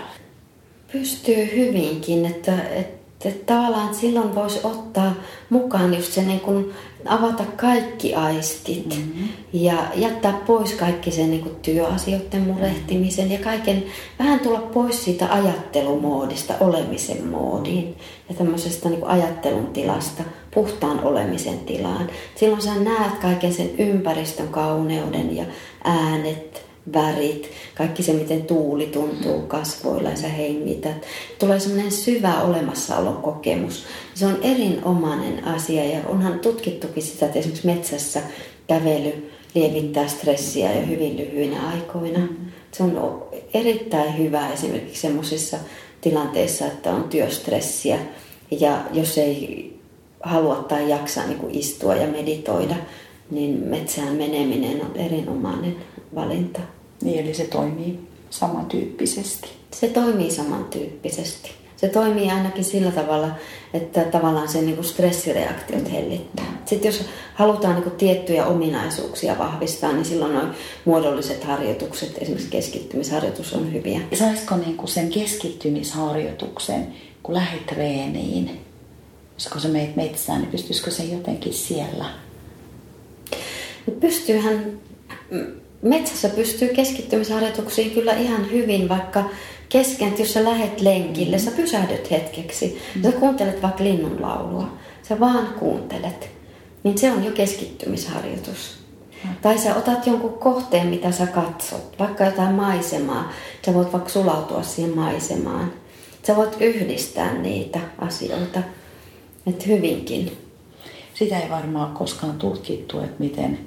Pystyy hyvinkin, että, että että tavallaan silloin voisi ottaa mukaan just se niin kuin avata kaikki aistit mm-hmm. ja jättää pois kaikki sen niin kuin työasioiden murehtimisen ja kaiken, vähän tulla pois siitä ajattelumoodista olemisen moodiin ja tämmöisestä niin kuin ajattelun tilasta puhtaan olemisen tilaan. Silloin sä näet kaiken sen ympäristön kauneuden ja äänet, värit, kaikki se, miten tuuli tuntuu kasvoilla ja sä hengität. Tulee semmoinen syvä olemassaolon kokemus. Se on erinomainen asia ja onhan tutkittukin sitä, että esimerkiksi metsässä kävely lievittää stressiä jo hyvin lyhyinä aikoina. Se on erittäin hyvä esimerkiksi semmoisissa tilanteissa, että on työstressiä ja jos ei halua tai jaksa niin kuin istua ja meditoida, niin metsään meneminen on erinomainen valinta. Niin, eli se toimii samantyyppisesti. Se toimii samantyyppisesti. Se toimii ainakin sillä tavalla, että tavallaan se niin stressireaktiot hellittää. Sitten jos halutaan niin tiettyjä ominaisuuksia vahvistaa, niin silloin noin muodolliset harjoitukset, esimerkiksi keskittymisharjoitus on hyviä. Saisiko niin kuin sen keskittymisharjoituksen, kun lähdet treeniin, kun sä meet metsään, niin pystyisikö se jotenkin siellä? Pystyyhän metsässä pystyy keskittymisharjoituksiin kyllä ihan hyvin, vaikka kesken, jos sä lähet lenkille, sä pysähdyt hetkeksi, mm. sä kuuntelet vaikka linnun laulua, sä vaan kuuntelet, niin se on jo keskittymisharjoitus. Mm. Tai sä otat jonkun kohteen, mitä sä katsot, vaikka jotain maisemaa, sä voit vaikka sulautua siihen maisemaan. Sä voit yhdistää niitä asioita, että hyvinkin. Sitä ei varmaan koskaan tutkittu, että miten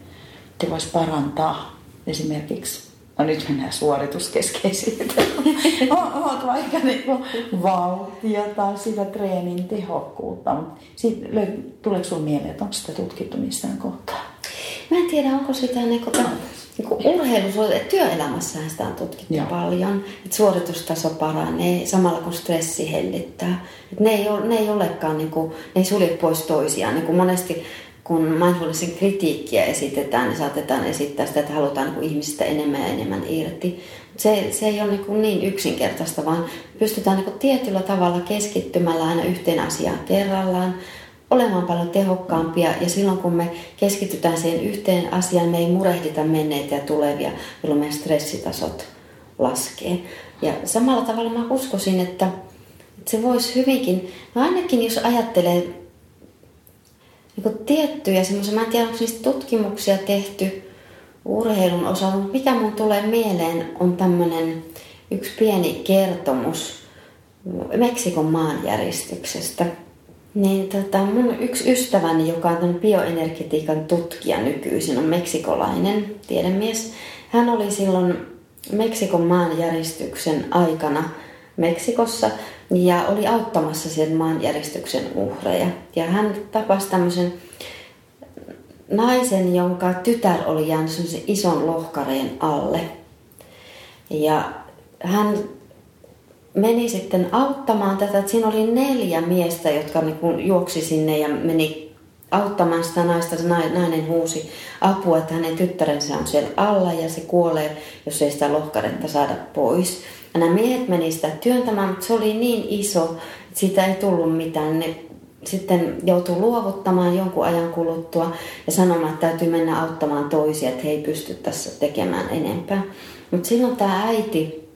te vois parantaa esimerkiksi, no nyt mennään suorituskeskeisyyteen, oot vaikka niinku vauhtia tai sitä treenin tehokkuutta, tuleeko sinulle mieleen, että onko sitä tutkittu missään kohtaa? Mä en tiedä, onko sitä niinku, niinku urheilussa, työelämässähän sitä on tutkittu Joo. paljon, että suoritustaso paranee samalla kun stressi hellittää. Et ne, ei ole, ne ei olekaan, niinku, ne ei sulje pois toisiaan. Niinku monesti kun mindfulnessin kritiikkiä esitetään, niin saatetaan esittää sitä, että halutaan niin ihmisistä enemmän ja enemmän irti. Se, se ei ole niin, niin yksinkertaista, vaan pystytään niin tietyllä tavalla keskittymällä aina yhteen asiaan kerrallaan, olemaan paljon tehokkaampia ja silloin kun me keskitytään siihen yhteen asiaan, me ei murehdita menneitä ja tulevia, jolloin meidän stressitasot laskee. Ja samalla tavalla mä uskoisin, että se voisi hyvinkin, no ainakin jos ajattelee niin tiettyjä semmoisia, mä en tiedä onko niistä tutkimuksia tehty urheilun osalta, mutta mikä mun tulee mieleen on tämmöinen yksi pieni kertomus Meksikon maanjäristyksestä. Niin tota, mun yksi ystäväni, joka on bioenergetiikan tutkija nykyisin, on meksikolainen tiedemies. Hän oli silloin Meksikon maanjäristyksen aikana Meksikossa ja oli auttamassa sen maanjäristyksen uhreja. Ja hän tapasi tämmöisen naisen, jonka tytär oli jäänyt ison lohkareen alle. Ja hän meni sitten auttamaan tätä, että siinä oli neljä miestä, jotka niinku juoksi sinne ja meni auttamaan sitä naista. Se nainen huusi apua, että hänen tyttärensä on siellä alla ja se kuolee, jos ei sitä lohkaretta saada pois. Nämä miehet meni sitä työntämään, mutta se oli niin iso, että siitä ei tullut mitään. Ne sitten joutui luovuttamaan jonkun ajan kuluttua ja sanomaan, että täytyy mennä auttamaan toisia, että he ei pysty tässä tekemään enempää. Mutta silloin tämä äiti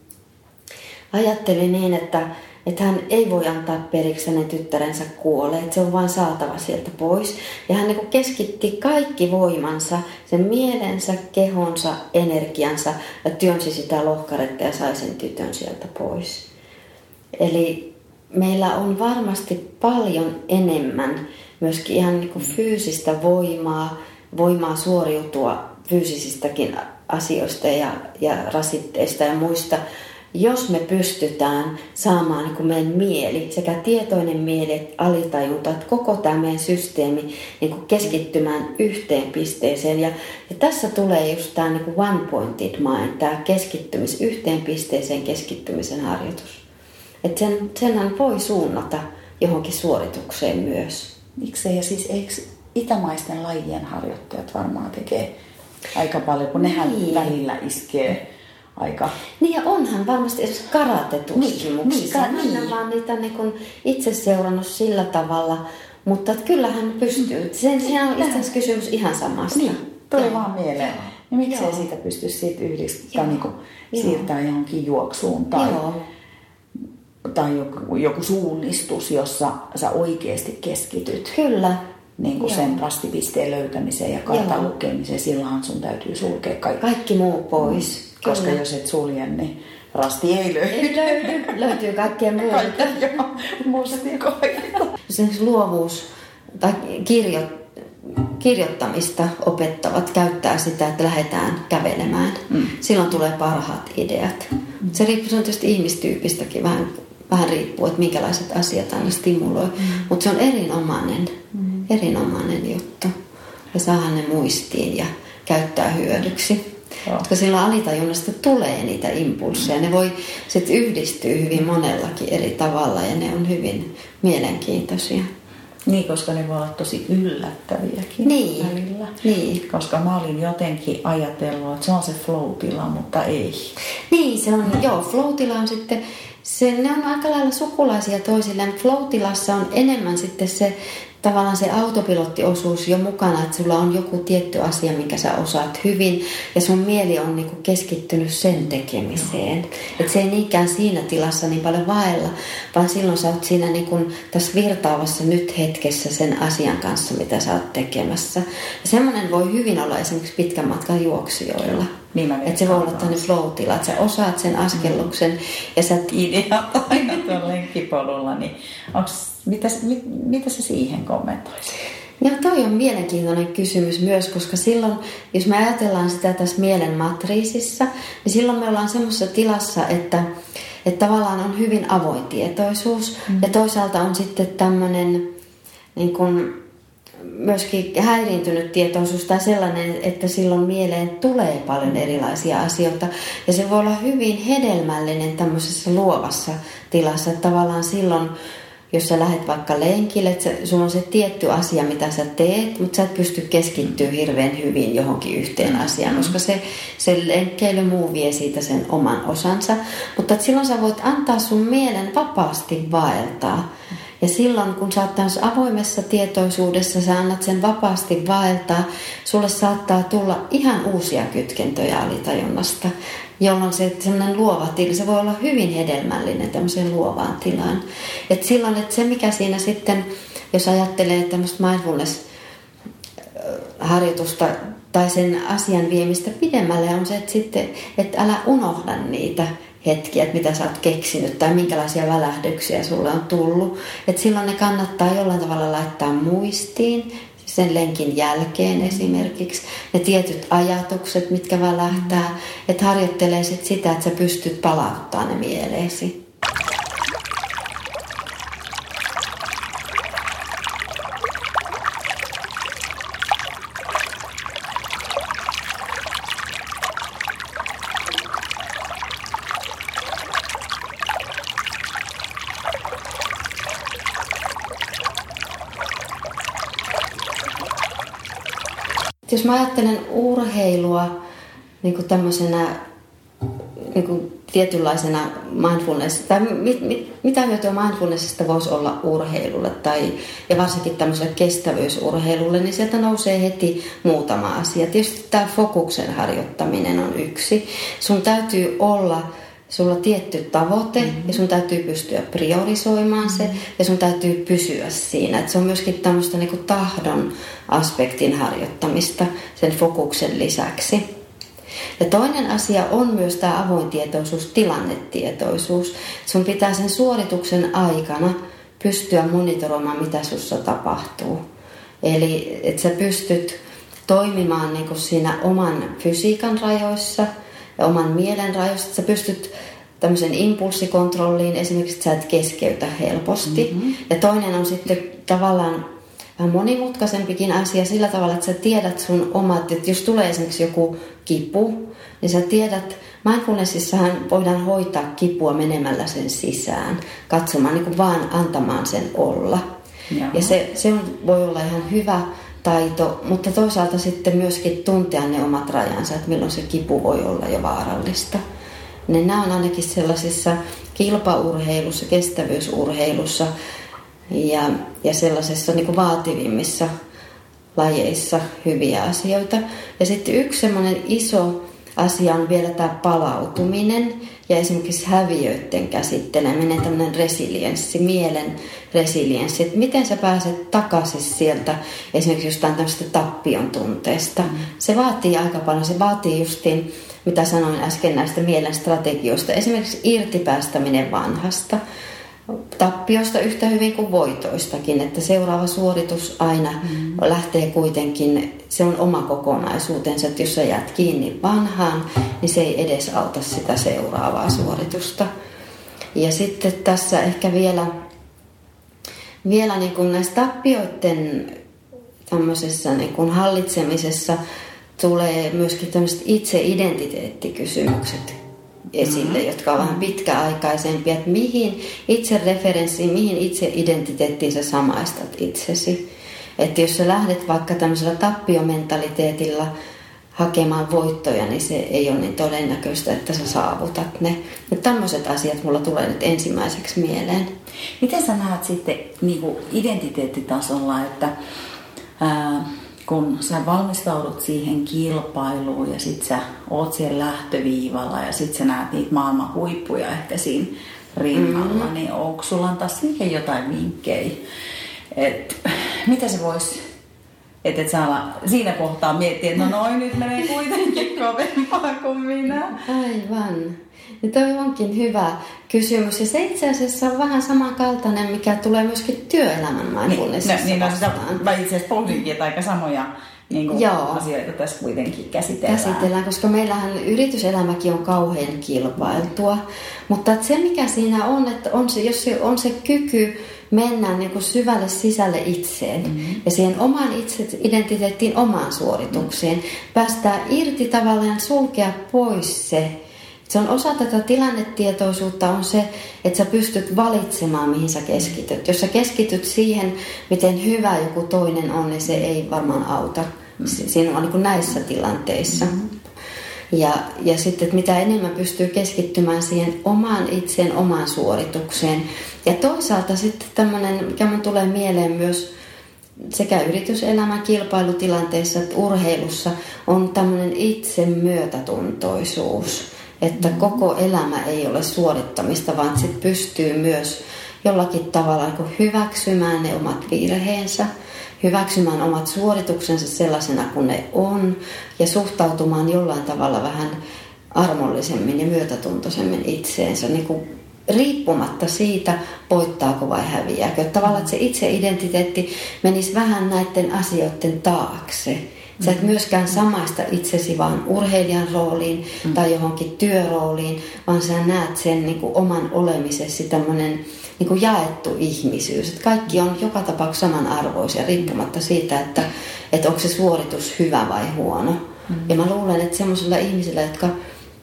ajatteli niin, että että hän ei voi antaa periksi hänen tyttärensä kuolee, että se on vain saatava sieltä pois. Ja hän niin keskitti kaikki voimansa, sen mielensä, kehonsa, energiansa ja työnsi sitä lohkaretta ja sai sen tytön sieltä pois. Eli meillä on varmasti paljon enemmän myöskin ihan niin fyysistä voimaa, voimaa suoriutua fyysisistäkin asioista ja, ja rasitteista ja muista jos me pystytään saamaan niin meidän mieli, sekä tietoinen mieli että alitajunta, että koko tämä meidän systeemi niin kuin keskittymään yhteen pisteeseen. Ja, ja tässä tulee just tämä niin kuin one pointed mind, tämä keskittymis, yhteen pisteeseen keskittymisen harjoitus. Että sen, senhän voi suunnata johonkin suoritukseen myös. Miksei? Ja siis eikö itämaisten lajien harjoittajat varmaan tekee aika paljon, kun nehän niin. välillä iskee aika... Niin ja onhan varmasti edes karate-tutkimuksissa. Niin, niin, niin. En vaan niitä niin itse seurannut sillä tavalla, mutta kyllähän pystyy. Sen, siinä on itse asiassa kysymys ihan samasta. Niin, tuli Joo. vaan mieleen. Niin miksei Joo. siitä pysty siitä yhdistää, niin kuin siirtää johonkin juoksuun tai, Joo. tai joku, joku suunnistus, jossa sä oikeasti keskityt. Kyllä. Niin kuin sen rastipisteen löytämiseen ja kartan lukemiseen, silloin sun täytyy sulkea kaikki, kaikki muu pois. Mm. Koska Kyllä. jos et sulje, niin rasti ei löydy. Ei löydy. Löytyy kaikkea muuta. Kaikkea, mustikoita. Esimerkiksi luovuus tai kirjo, kirjoittamista opettavat käyttää sitä, että lähdetään kävelemään. Mm. Silloin tulee parhaat ideat. Mm. Se riippuu se on tietysti ihmistyypistäkin vähän, vähän riippuu, että minkälaiset asiat aina stimuloi. Mm. Mutta se on erinomainen, mm. erinomainen juttu. Ja saada ne muistiin ja käyttää hyödyksi. Joo. Koska silloin alitajunnasta tulee niitä impulseja. Ne voi sitten yhdistyä hyvin monellakin eri tavalla ja ne on hyvin mielenkiintoisia. Niin, koska ne voi olla tosi yllättäviäkin niin. välillä. Niin. Koska mä olin jotenkin ajatellut, että se on se flow-tila, mutta ei. Niin, se on, joo, flow-tila on sitten, se, ne on aika lailla sukulaisia toisilleen. Flow-tilassa on enemmän sitten se tavallaan se autopilottiosuus jo mukana, että sulla on joku tietty asia, minkä sä osaat hyvin ja sun mieli on niinku keskittynyt sen tekemiseen. Että se ei niinkään siinä tilassa niin paljon vaella, vaan silloin sä oot siinä niinku tässä virtaavassa nyt hetkessä sen asian kanssa, mitä sä oot tekemässä. Ja semmoinen voi hyvin olla esimerkiksi pitkän matkan juoksijoilla. Niin että se voi olla tämmöinen flow että sä osaat sen askelluksen ja sä... Ideat aina tuolla lenkkipolulla, niin onks mitä, mit, mitä sä siihen kommentoisit? Ja toi on mielenkiintoinen kysymys myös, koska silloin, jos me ajatellaan sitä tässä mielen matriisissa, niin silloin me ollaan semmoisessa tilassa, että, että tavallaan on hyvin avoin tietoisuus mm. ja toisaalta on sitten tämmöinen niin kuin, myöskin häiriintynyt tietoisuus tai sellainen, että silloin mieleen tulee paljon erilaisia asioita. Ja se voi olla hyvin hedelmällinen tämmöisessä luovassa tilassa, että tavallaan silloin jos sä lähdet vaikka lenkille, että sulla on se tietty asia, mitä sä teet, mutta sä et pysty keskittyä hirveän hyvin johonkin yhteen mm. asiaan, koska se, se lenkkeily muu vie siitä sen oman osansa. Mutta että silloin sä voit antaa sun mielen vapaasti vaeltaa. Ja silloin, kun sä oot avoimessa tietoisuudessa, sä annat sen vapaasti vaeltaa, sulle saattaa tulla ihan uusia kytkentöjä alitajunnasta jolloin se sellainen luova tila, se voi olla hyvin hedelmällinen tämmöiseen luovaan tilaan. Et silloin, että se mikä siinä sitten, jos ajattelee tämmöistä mindfulness-harjoitusta tai sen asian viemistä pidemmälle, on se, että sitten, että älä unohda niitä hetkiä, että mitä sä oot keksinyt tai minkälaisia välähdyksiä sulle on tullut. Että silloin ne kannattaa jollain tavalla laittaa muistiin sen lenkin jälkeen esimerkiksi. Ne tietyt ajatukset, mitkä välähtää. Että harjoittelee sit sitä, että sä pystyt palauttamaan ne mieleesi. Mä ajattelen urheilua niin kuin tämmöisenä niin kuin tietynlaisena mindfulness, tai mit, mit, mitä hyötyä mindfulnessista voisi olla urheilulle tai, ja varsinkin tämmöiselle kestävyysurheilulle, niin sieltä nousee heti muutama asia. Tietysti tämä fokuksen harjoittaminen on yksi. Sun täytyy olla sulla on tietty tavoite mm-hmm. ja sun täytyy pystyä priorisoimaan se mm-hmm. ja sun täytyy pysyä siinä. Et se on myöskin tämmöistä niinku tahdon aspektin harjoittamista sen fokuksen lisäksi. Ja toinen asia on myös tämä avoin tietoisuus, tilannetietoisuus. Sun pitää sen suorituksen aikana pystyä monitoroimaan, mitä sussa tapahtuu. Eli että sä pystyt toimimaan niin kuin siinä oman fysiikan rajoissa – ja oman mielen rajoista. Sä pystyt tämmöisen impulssikontrolliin, esimerkiksi että sä et keskeytä helposti. Mm-hmm. Ja toinen on sitten tavallaan vähän monimutkaisempikin asia sillä tavalla, että sä tiedät sun omat, että jos tulee esimerkiksi joku kipu, niin sä tiedät, mindfulnessissahan voidaan hoitaa kipua menemällä sen sisään, katsomaan niin kuin vaan antamaan sen olla. Jaha. Ja se, se voi olla ihan hyvä taito, mutta toisaalta sitten myöskin tuntea ne omat rajansa, että milloin se kipu voi olla jo vaarallista. niin nämä on ainakin sellaisissa kilpaurheilussa, kestävyysurheilussa ja, ja sellaisissa niin vaativimmissa lajeissa hyviä asioita. Ja sitten yksi semmoinen iso asia on vielä tämä palautuminen ja esimerkiksi häviöiden käsitteleminen, tämmöinen resilienssi, mielen resilienssi, että miten sä pääset takaisin sieltä esimerkiksi jostain tämmöistä tappion tunteesta. Mm. Se vaatii aika paljon, se vaatii justiin, mitä sanoin äsken näistä mielen strategioista, esimerkiksi irtipäästäminen vanhasta tappiosta yhtä hyvin kuin voitoistakin, että seuraava suoritus aina mm. lähtee kuitenkin, se on oma kokonaisuutensa, että jos sä jäät kiinni vanhaan, niin se ei edes auta sitä seuraavaa suoritusta. Ja sitten tässä ehkä vielä, vielä niin kuin näistä tappioiden tämmöisessä niin kuin hallitsemisessa tulee myöskin tämmöiset itse-identiteettikysymykset esille, mm-hmm. jotka on vähän pitkäaikaisempia, että mihin itse referenssiin, mihin itse identiteettiin sä samaistat itsesi. Että jos sä lähdet vaikka tämmöisellä tappiomentaliteetilla hakemaan voittoja, niin se ei ole niin todennäköistä, että sä saavutat ne. Ja tämmöiset asiat mulla tulee nyt ensimmäiseksi mieleen. Miten sä näet sitten niin identiteettitasolla, että ää, kun sä valmistaudut siihen kilpailuun ja sit sä oot siellä lähtöviivalla ja sit sä näet niitä maailman huippuja ehkä siinä rinnalla, mm-hmm. niin onko sulla antaa siihen jotain vinkkejä? Et, mitä se voisi että et saa siinä kohtaa miettiä, että no noin nyt menee kuitenkin kovempaa kuin minä. Aivan. Ja toi onkin hyvä kysymys. Ja se itse asiassa on vähän samankaltainen, mikä tulee myöskin työelämän mindfulnessissa niin, niin, no, sitä, mä itse asiassa pohdinkin, että aika samoja niin kuin Joo. asioita tässä kuitenkin käsitellään. Käsitellään, koska meillähän yrityselämäkin on kauhean kilpailtua. Mutta se mikä siinä on, että on se, jos se on se kyky mennä niin kuin syvälle sisälle itseen mm-hmm. ja siihen omaan itse identiteettiin, omaan suoritukseen, mm-hmm. päästää irti tavallaan sulkea pois se se on osa tätä tilannetietoisuutta on se, että sä pystyt valitsemaan, mihin sä keskityt. Jos sä keskityt siihen, miten hyvä joku toinen on, niin se ei varmaan auta sinua niin kuin näissä tilanteissa. Ja, ja sitten, että mitä enemmän pystyy keskittymään siihen omaan itseen, omaan suoritukseen. Ja toisaalta sitten tämmöinen, mikä mun tulee mieleen myös sekä yrityselämän kilpailutilanteessa että urheilussa, on tämmöinen itse myötätuntoisuus että koko elämä ei ole suorittamista, vaan sit pystyy myös jollakin tavalla niin hyväksymään ne omat virheensä, hyväksymään omat suorituksensa sellaisena kuin ne on ja suhtautumaan jollain tavalla vähän armollisemmin ja myötätuntoisemmin itseensä, niin kuin riippumatta siitä, voittaako vai häviääkö. Tavallaan, että se itse-identiteetti menisi vähän näiden asioiden taakse Sä et myöskään samaista itsesi vaan urheilijan rooliin mm. tai johonkin työrooliin, vaan sä näet sen niin kuin oman olemisesi tämmöinen niin kuin jaettu ihmisyys. Että kaikki on joka tapauksessa samanarvoisia riippumatta siitä, että, että onko se suoritus hyvä vai huono. Mm. Ja mä luulen, että semmoisilla ihmisillä, jotka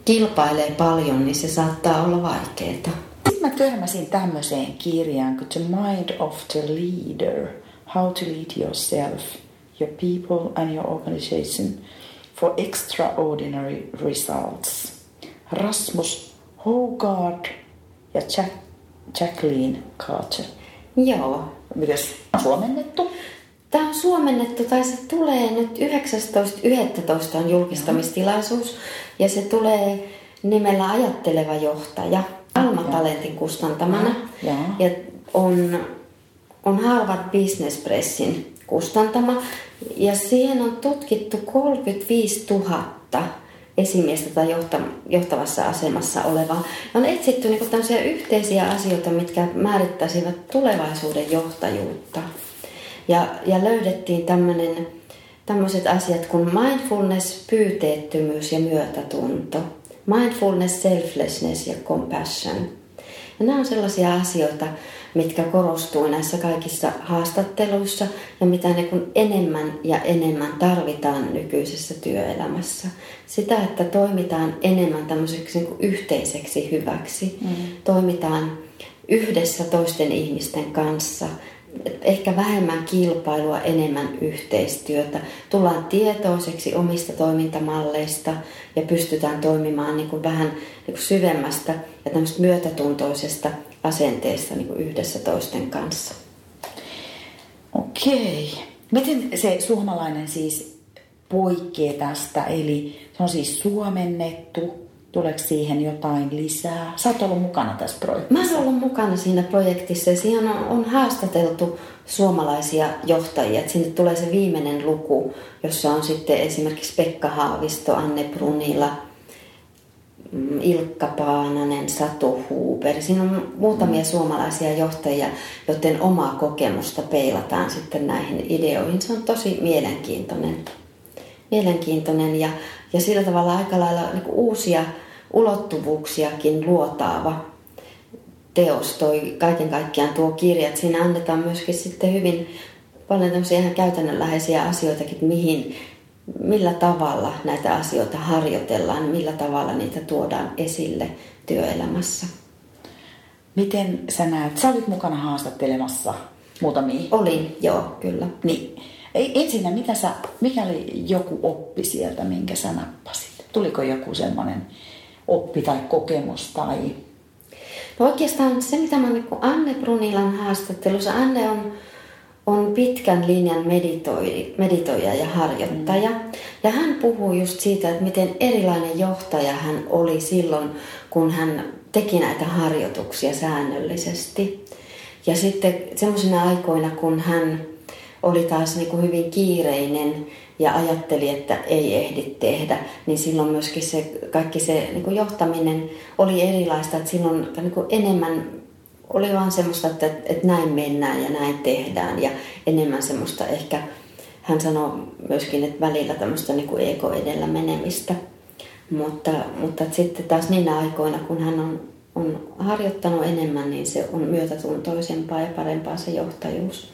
kilpailee paljon, niin se saattaa olla vaikeaa. Sitten mä törmäsin tämmöiseen kirjaan kuin The Mind of the Leader, How to Lead Yourself – your people and your organization for extraordinary results. Rasmus Hogard ja Jack, Jacqueline Carter. Joo. Mitäs suomennettu? Tämä on suomennettu, tai se tulee nyt 19.11. on julkistamistilaisuus, ja se tulee nimellä Ajatteleva johtaja, Alma Talentin kustantamana, ja, ja on, on Harvard Business Pressin kustantama. Ja siihen on tutkittu 35 000 esimiestä tai johtavassa asemassa olevaa. On etsitty niin tämmöisiä yhteisiä asioita, mitkä määrittäisivät tulevaisuuden johtajuutta. Ja, ja löydettiin tämmöinen, tämmöiset asiat kuin mindfulness, pyyteettömyys ja myötätunto. Mindfulness, selflessness ja compassion. Ja nämä on sellaisia asioita, mitkä korostuu näissä kaikissa haastatteluissa ja mitä ne kun enemmän ja enemmän tarvitaan nykyisessä työelämässä. Sitä, että toimitaan enemmän tämmöiseksi niin yhteiseksi hyväksi. Mm. Toimitaan yhdessä toisten ihmisten kanssa ehkä vähemmän kilpailua, enemmän yhteistyötä. Tullaan tietoiseksi omista toimintamalleista ja pystytään toimimaan niin kuin vähän niin kuin syvemmästä ja tämmöistä myötätuntoisesta asenteesta niin kuin yhdessä toisten kanssa. Okei. Miten se suomalainen siis poikkeaa tästä? Eli se on siis suomennettu, Tuleeko siihen jotain lisää? Sä oot ollut mukana tässä projektissa. Mä oon ollut mukana siinä projektissa ja siinä on, on haastateltu suomalaisia johtajia. Et sinne tulee se viimeinen luku, jossa on sitten esimerkiksi Pekka Haavisto, Anne Brunila, Ilkka Paananen, Satu Huber. Siinä on muutamia mm. suomalaisia johtajia, joten omaa kokemusta peilataan sitten näihin ideoihin. Se on tosi mielenkiintoinen. Mielenkiintoinen ja, ja sillä tavalla aika lailla niin uusia ulottuvuuksiakin luotaava teos toi kaiken kaikkiaan tuo kirja. Että siinä annetaan myöskin sitten hyvin paljon tämmöisiä ihan käytännönläheisiä asioitakin, mihin, millä tavalla näitä asioita harjoitellaan, millä tavalla niitä tuodaan esille työelämässä. Miten sä näet, sä olit mukana haastattelemassa muutamia? Olin, joo, kyllä. Niin. Ensinnä, mitä sä, mikä oli joku oppi sieltä, minkä sä nappasit? Tuliko joku semmoinen oppi tai kokemus tai... No oikeastaan se, mitä mä niin Anne Brunilan haastattelussa, Anne on, on pitkän linjan meditoi, meditoija ja harjoittaja. Mm. Ja hän puhuu just siitä, että miten erilainen johtaja hän oli silloin, kun hän teki näitä harjoituksia säännöllisesti. Ja sitten semmoisina aikoina, kun hän oli taas niin kuin hyvin kiireinen ja ajatteli, että ei ehdi tehdä, niin silloin myöskin se kaikki se niin kuin johtaminen oli erilaista, että silloin niin kuin enemmän oli vaan semmoista, että, että näin mennään ja näin tehdään ja enemmän semmoista ehkä, hän sanoi myöskin, että välillä tämmöistä niin kuin ego edellä menemistä. Mutta, mutta sitten taas niinä aikoina, kun hän on, on harjoittanut enemmän, niin se on myötätuntoisempaa ja parempaa se johtajuus.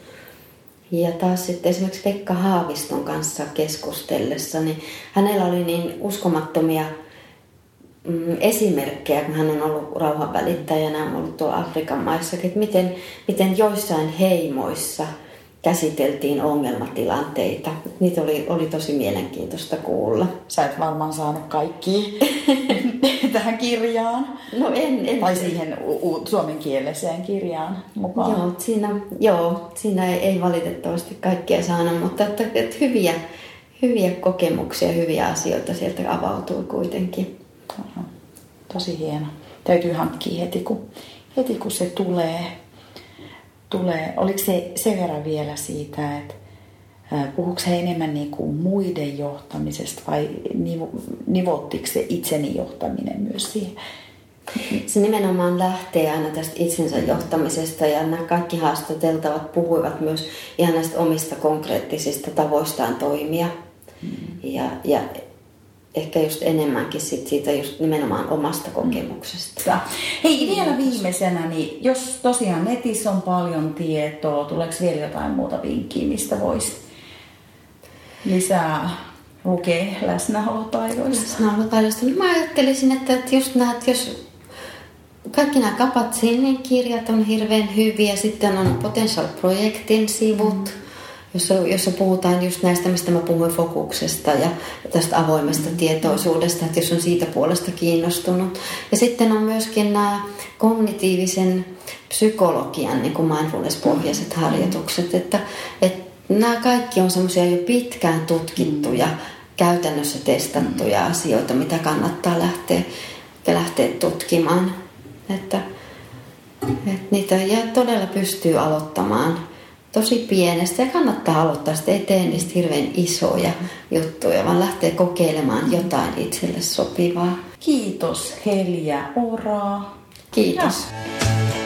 Ja taas sitten esimerkiksi Pekka Haaviston kanssa keskustellessa, niin hänellä oli niin uskomattomia mm, esimerkkejä, kun hän on ollut rauhanvälittäjänä, on ollut tuolla Afrikan maissakin, että miten, miten joissain heimoissa käsiteltiin ongelmatilanteita. Niitä oli, oli tosi mielenkiintoista kuulla. Sä et varmaan saanut kaikki tähän kirjaan. No en. en tai siihen u- suomenkieliseen kirjaan mukaan. Joo, siinä, joo, siinä ei, ei valitettavasti kaikkea saanut, mutta että, että hyviä, hyviä kokemuksia, hyviä asioita sieltä avautui kuitenkin. Tosi hieno. Täytyy hankkia heti kun, heti kun se tulee. tulee. Oliko se sen verran vielä siitä, että Puhuuko he enemmän niin kuin muiden johtamisesta vai nivottiko se itseni johtaminen myös siihen? Se nimenomaan lähtee aina tästä itsensä johtamisesta ja nämä kaikki haastateltavat puhuivat myös ihan näistä omista konkreettisista tavoistaan toimia. Mm. Ja, ja ehkä just enemmänkin sit siitä just nimenomaan omasta kokemuksesta. Hei vielä viimeisenä, niin jos tosiaan netissä on paljon tietoa, tuleeko vielä jotain muuta vinkkiä, mistä voisi lisää lukee läsnäolotaidoista? Läsnäolotaidoista. Niin mä ajattelisin, että, että just näet, jos kaikki nämä Kapat-Sinin kirjat on hirveän hyviä. Sitten on Potential Projektin sivut, mm. Jossa, jossa puhutaan just näistä, mistä mä puhuin fokuksesta ja tästä avoimesta mm. tietoisuudesta, että jos on siitä puolesta kiinnostunut. Ja sitten on myöskin nämä kognitiivisen psykologian niin kuin mindfulness-pohjaiset mm. harjoitukset, että, että nämä kaikki on semmoisia jo pitkään tutkittuja, mm. käytännössä testattuja asioita, mitä kannattaa lähteä, lähteä tutkimaan. Että, että niitä ja todella pystyy aloittamaan tosi pienestä ja kannattaa aloittaa sitä, ei tee niistä hirveän isoja juttuja, vaan lähtee kokeilemaan jotain itselle sopivaa. Kiitos Helja Oraa. Kiitos. Ja.